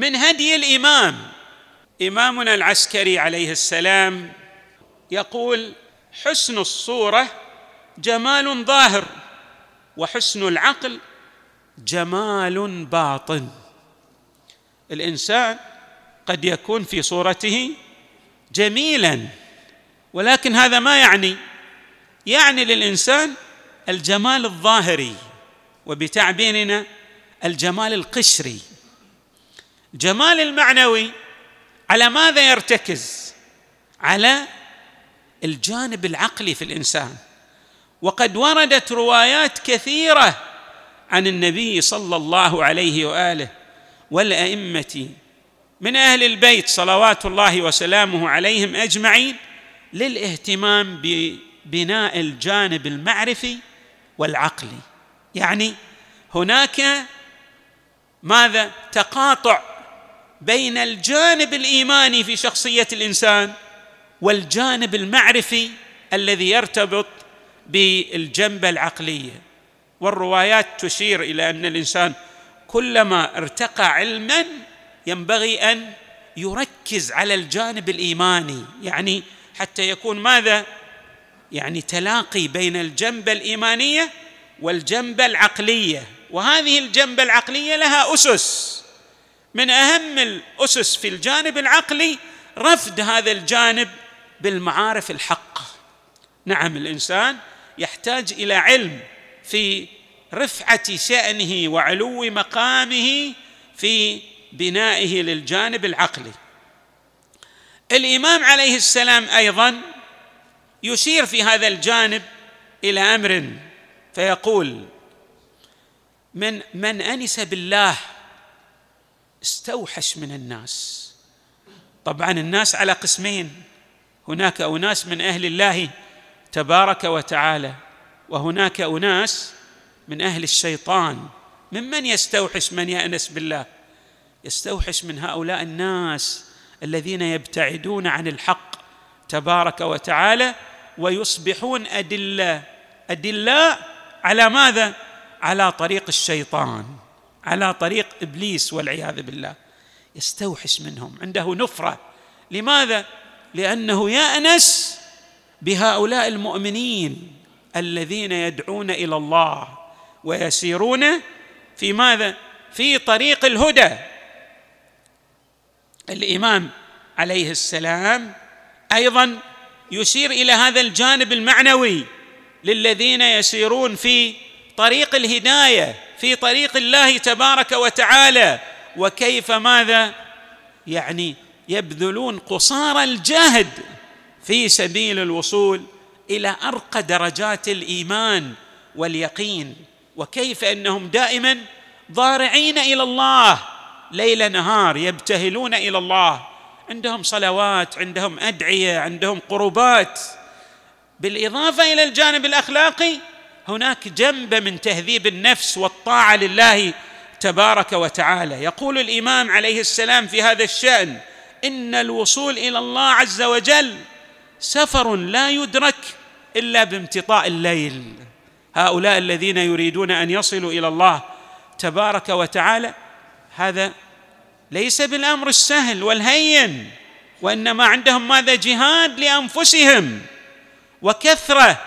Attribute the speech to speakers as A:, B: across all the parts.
A: من هدي الإمام. إمامنا العسكري عليه السلام يقول حسن الصورة جمال ظاهر وحسن العقل جمال باطن. الإنسان قد يكون في صورته جميلا ولكن هذا ما يعني؟ يعني للإنسان الجمال الظاهري وبتعبيرنا الجمال القشري. الجمال المعنوي على ماذا يرتكز؟ على الجانب العقلي في الإنسان. وقد وردت روايات كثيرة عن النبي صلى الله عليه وآله والأئمة من أهل البيت صلوات الله وسلامه عليهم أجمعين للاهتمام ببناء الجانب المعرفي والعقلي. يعني هناك ماذا؟ تقاطع بين الجانب الإيماني في شخصية الإنسان والجانب المعرفي الذي يرتبط بالجنبة العقلية. والروايات تشير إلى أن الإنسان كلما ارتقى علما ينبغي أن يركز على الجانب الإيماني يعني حتى يكون ماذا؟ يعني تلاقي بين الجنبة الإيمانية والجنبة العقلية. وهذه الجنبة العقلية لها أسس. من أهم الأسس في الجانب العقلي رفض هذا الجانب بالمعارف الحقة. نعم الإنسان يحتاج إلى علم في رفعة شأنه وعلو مقامه في بنائه للجانب العقلي. الإمام عليه السلام أيضا يشير في هذا الجانب إلى أمر فيقول من من أنس بالله استوحش من الناس. طبعا الناس على قسمين هناك أناس من أهل الله تبارك وتعالى وهناك أناس من أهل الشيطان. ممن يستوحش من يأنس بالله؟ يستوحش من هؤلاء الناس الذين يبتعدون عن الحق تبارك وتعالى ويصبحون أدلة. ادلاء على ماذا؟ على طريق الشيطان على طريق إبليس والعياذ بالله. يستوحش منهم. عنده نفرة. لماذا؟ لأنه يأنس بهؤلاء المؤمنين الذين يدعون إلى الله ويسيرون في ماذا؟ في طريق الهدى. الإمام عليه السلام أيضا يشير إلى هذا الجانب المعنوي للذين يسيرون في طريق الهداية. في طريق الله تبارك وتعالى. وكيف ماذا؟ يعني يبذلون قصارى الجهد في سبيل الوصول إلى أرقى درجات الإيمان واليقين. وكيف أنهم دائما ضارعين إلى الله ليل نهار يبتهلون إلى الله. عندهم صلوات عندهم أدعية عندهم قربات. بالإضافة إلى الجانب الأخلاقي هناك جنبه من تهذيب النفس والطاعة لله تبارك وتعالى. يقول الإمام عليه السلام في هذا الشأن إن الوصول إلى الله عز وجل سفر لا يدرك إلا بامتطاء الليل. هؤلاء الذين يريدون أن يصلوا إلى الله تبارك وتعالى هذا ليس بالأمر السهل والهين وإنما عندهم ماذا؟ جهاد لأنفسهم وكثرة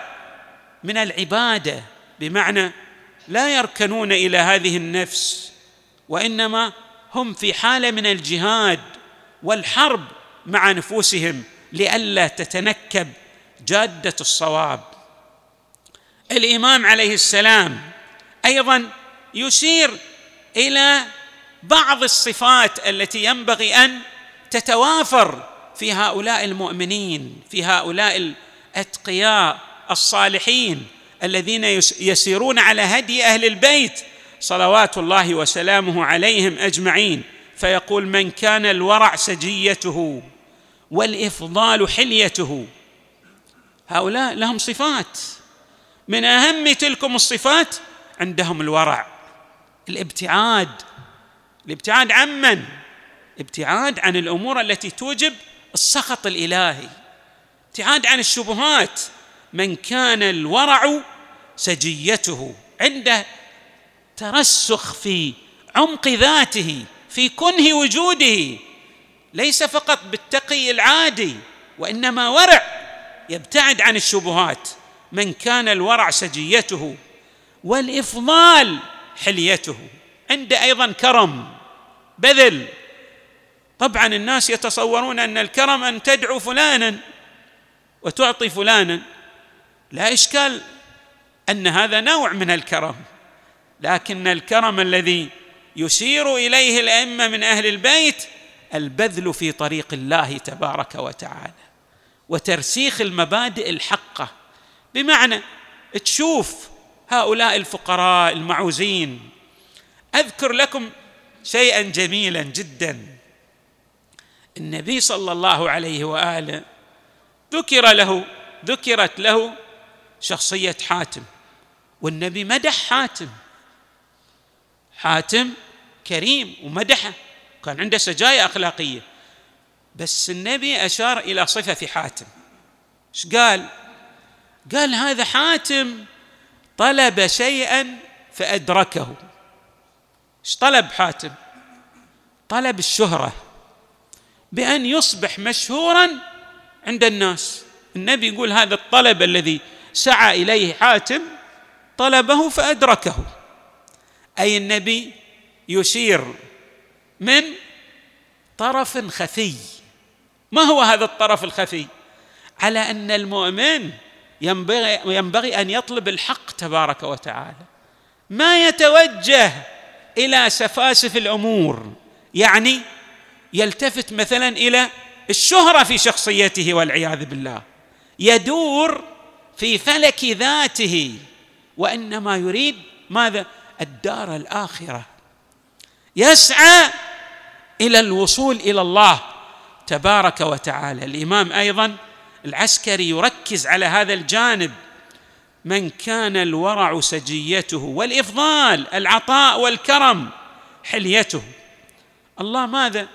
A: من العبادة بمعنى لا يركنون إلى هذه النفس وإنما هم في حالة من الجهاد والحرب مع نفوسهم لئلا تتنكب جادة الصواب. الإمام عليه السلام أيضا يشير إلى بعض الصفات التي ينبغي أن تتوافر في هؤلاء المؤمنين في هؤلاء الأتقياء. الصالحين الذين يسيرون على هدي أهل البيت صلوات الله وسلامه عليهم أجمعين. فيقول من كان الورع سجيته والإفضال حليته. هؤلاء لهم صفات. من أهم تلكم الصفات عندهم الورع الابتعاد الابتعاد عن من؟ ابتعاد عن الأمور التي توجب السخط الإلهي ابتعاد عن الشبهات من كان الورع سجيته عنده ترسخ في عمق ذاته في كنه وجوده. ليس فقط بالتقي العادي وإنما ورع يبتعد عن الشبهات. من كان الورع سجيته والإفضال حليته. عنده أيضا كرم بذل. طبعا الناس يتصورون أن الكرم أن تدعو فلانا وتعطي فلانا. لا إشكال أن هذا نوع من الكرم لكن الكرم الذي يشير إليه الأئمة من أهل البيت البذل في طريق الله تبارك وتعالى وترسيخ المبادئ الحقة. بمعنى تشوف هؤلاء الفقراء المعوزين أذكر لكم شيئا جميلا جدا. النبي صلى الله عليه وآله ذكر له ذكرت له شخصية حاتم. والنبي مدح حاتم. حاتم كريم ومدحه. كان عنده سجايا أخلاقية. بس النبي أشار إلى صفة في حاتم. إيش قال؟ قال هذا حاتم طلب شيئا فأدركه. إيش طلب حاتم؟ طلب الشهرة. بأن يصبح مشهورا عند الناس. النبي يقول هذا الطلب الذي سعى إليه حاتم طلبه فأدركه. أي النبي يشير من طرف خفي. ما هو هذا الطرف الخفي؟ على أن المؤمن ينبغي ينبغي أن يطلب الحق تبارك وتعالى. ما يتوجه إلى سفاسف الأمور يعني يلتفت مثلا إلى الشهرة في شخصيته والعياذ بالله. يدور في فلك ذاته وإنما يريد ماذا؟ الدار الآخرة. يسعى إلى الوصول إلى الله تبارك وتعالى. الإمام أيضا العسكري يركز على هذا الجانب. من كان الورع سجيته والإفضال العطاء والكرم حليته. الله ماذا؟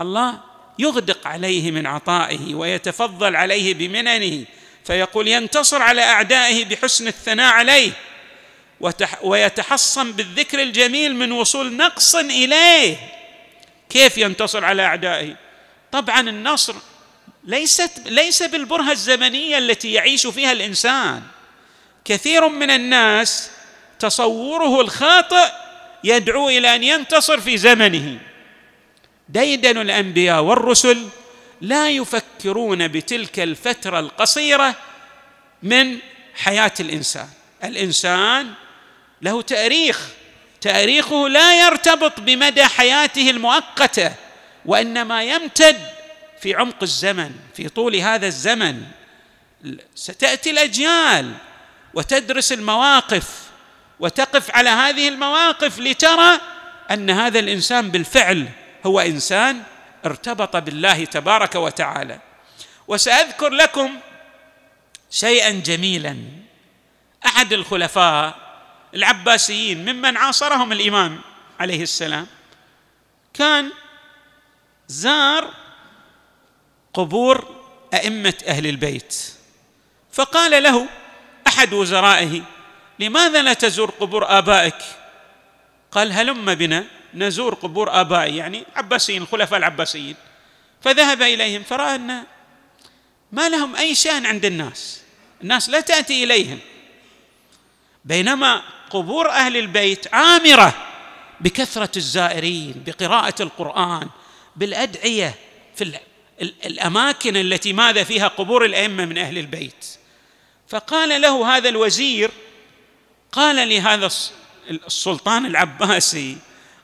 A: الله يغدق عليه من عطائه ويتفضل عليه بمننه. فيقول ينتصر على أعدائه بحسن الثناء عليه ويتحصن بالذكر الجميل من وصول نقص إليه. كيف ينتصر على أعدائه؟ طبعا النصر ليست ليس بالبرهة الزمنية التي يعيش فيها الإنسان. كثير من الناس تصوره الخاطئ يدعو إلى أن ينتصر في زمنه. ديدن الأنبياء والرسل لا يفكرون بتلك الفترة القصيرة من حياة الإنسان. الإنسان له تاريخ تاريخه لا يرتبط بمدى حياته المؤقتة وإنما يمتد في عمق الزمن في طول هذا الزمن. ستأتي الأجيال وتدرس المواقف وتقف على هذه المواقف لترى أن هذا الإنسان بالفعل هو إنسان ارتبط بالله تبارك وتعالى. وسأذكر لكم شيئا جميلا. أحد الخلفاء العباسيين ممن عاصرهم الإمام عليه السلام كان زار قبور أئمة أهل البيت. فقال له أحد وزرائه لماذا لا تزور قبور آبائك؟ قال هلم بنا. نزور قبور آبائي يعني عباسيين الخلفاء العباسيين. فذهب إليهم فرأى أن ما لهم أي شأن عند الناس. الناس لا تأتي إليهم. بينما قبور أهل البيت عامرة بكثرة الزائرين بقراءة القرآن بالأدعية في الأماكن التي ماذا فيها قبور الأئمة من أهل البيت. فقال له هذا الوزير قال لهذا السلطان العباسي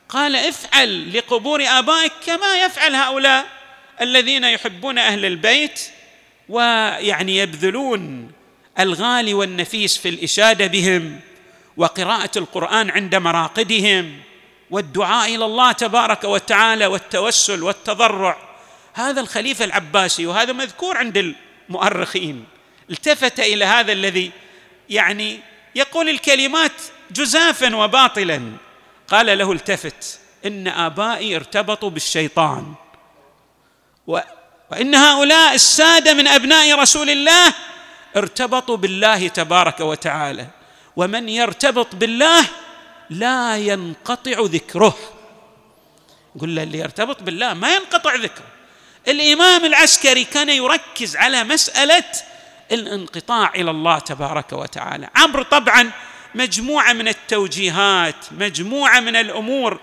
A: قال افعل لقبور آبائك كما يفعل هؤلاء الذين يحبون أهل البيت ويعني يبذلون الغالي والنفيس في الإشادة بهم وقراءة القرآن عند مراقدهم والدعاء إلى الله تبارك وتعالى والتوسل والتضرع. هذا الخليفة العباسي وهذا مذكور عند المؤرخين. التفت إلى هذا الذي يعني يقول الكلمات جزافا وباطلا. قال له التفت إن آبائي ارتبطوا بالشيطان. وإن هؤلاء السادة من أبناء رسول الله ارتبطوا بالله تبارك وتعالى. ومن يرتبط بالله لا ينقطع ذكره. قل له اللي يرتبط بالله ما ينقطع ذكره. الإمام العسكري كان يركز على مسألة الانقطاع إلى الله تبارك وتعالى. عبر طبعا مجموعة من التوجيهات مجموعة من الأمور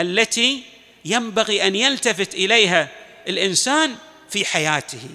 A: التي ينبغي أن يلتفت إليها الإنسان في حياته.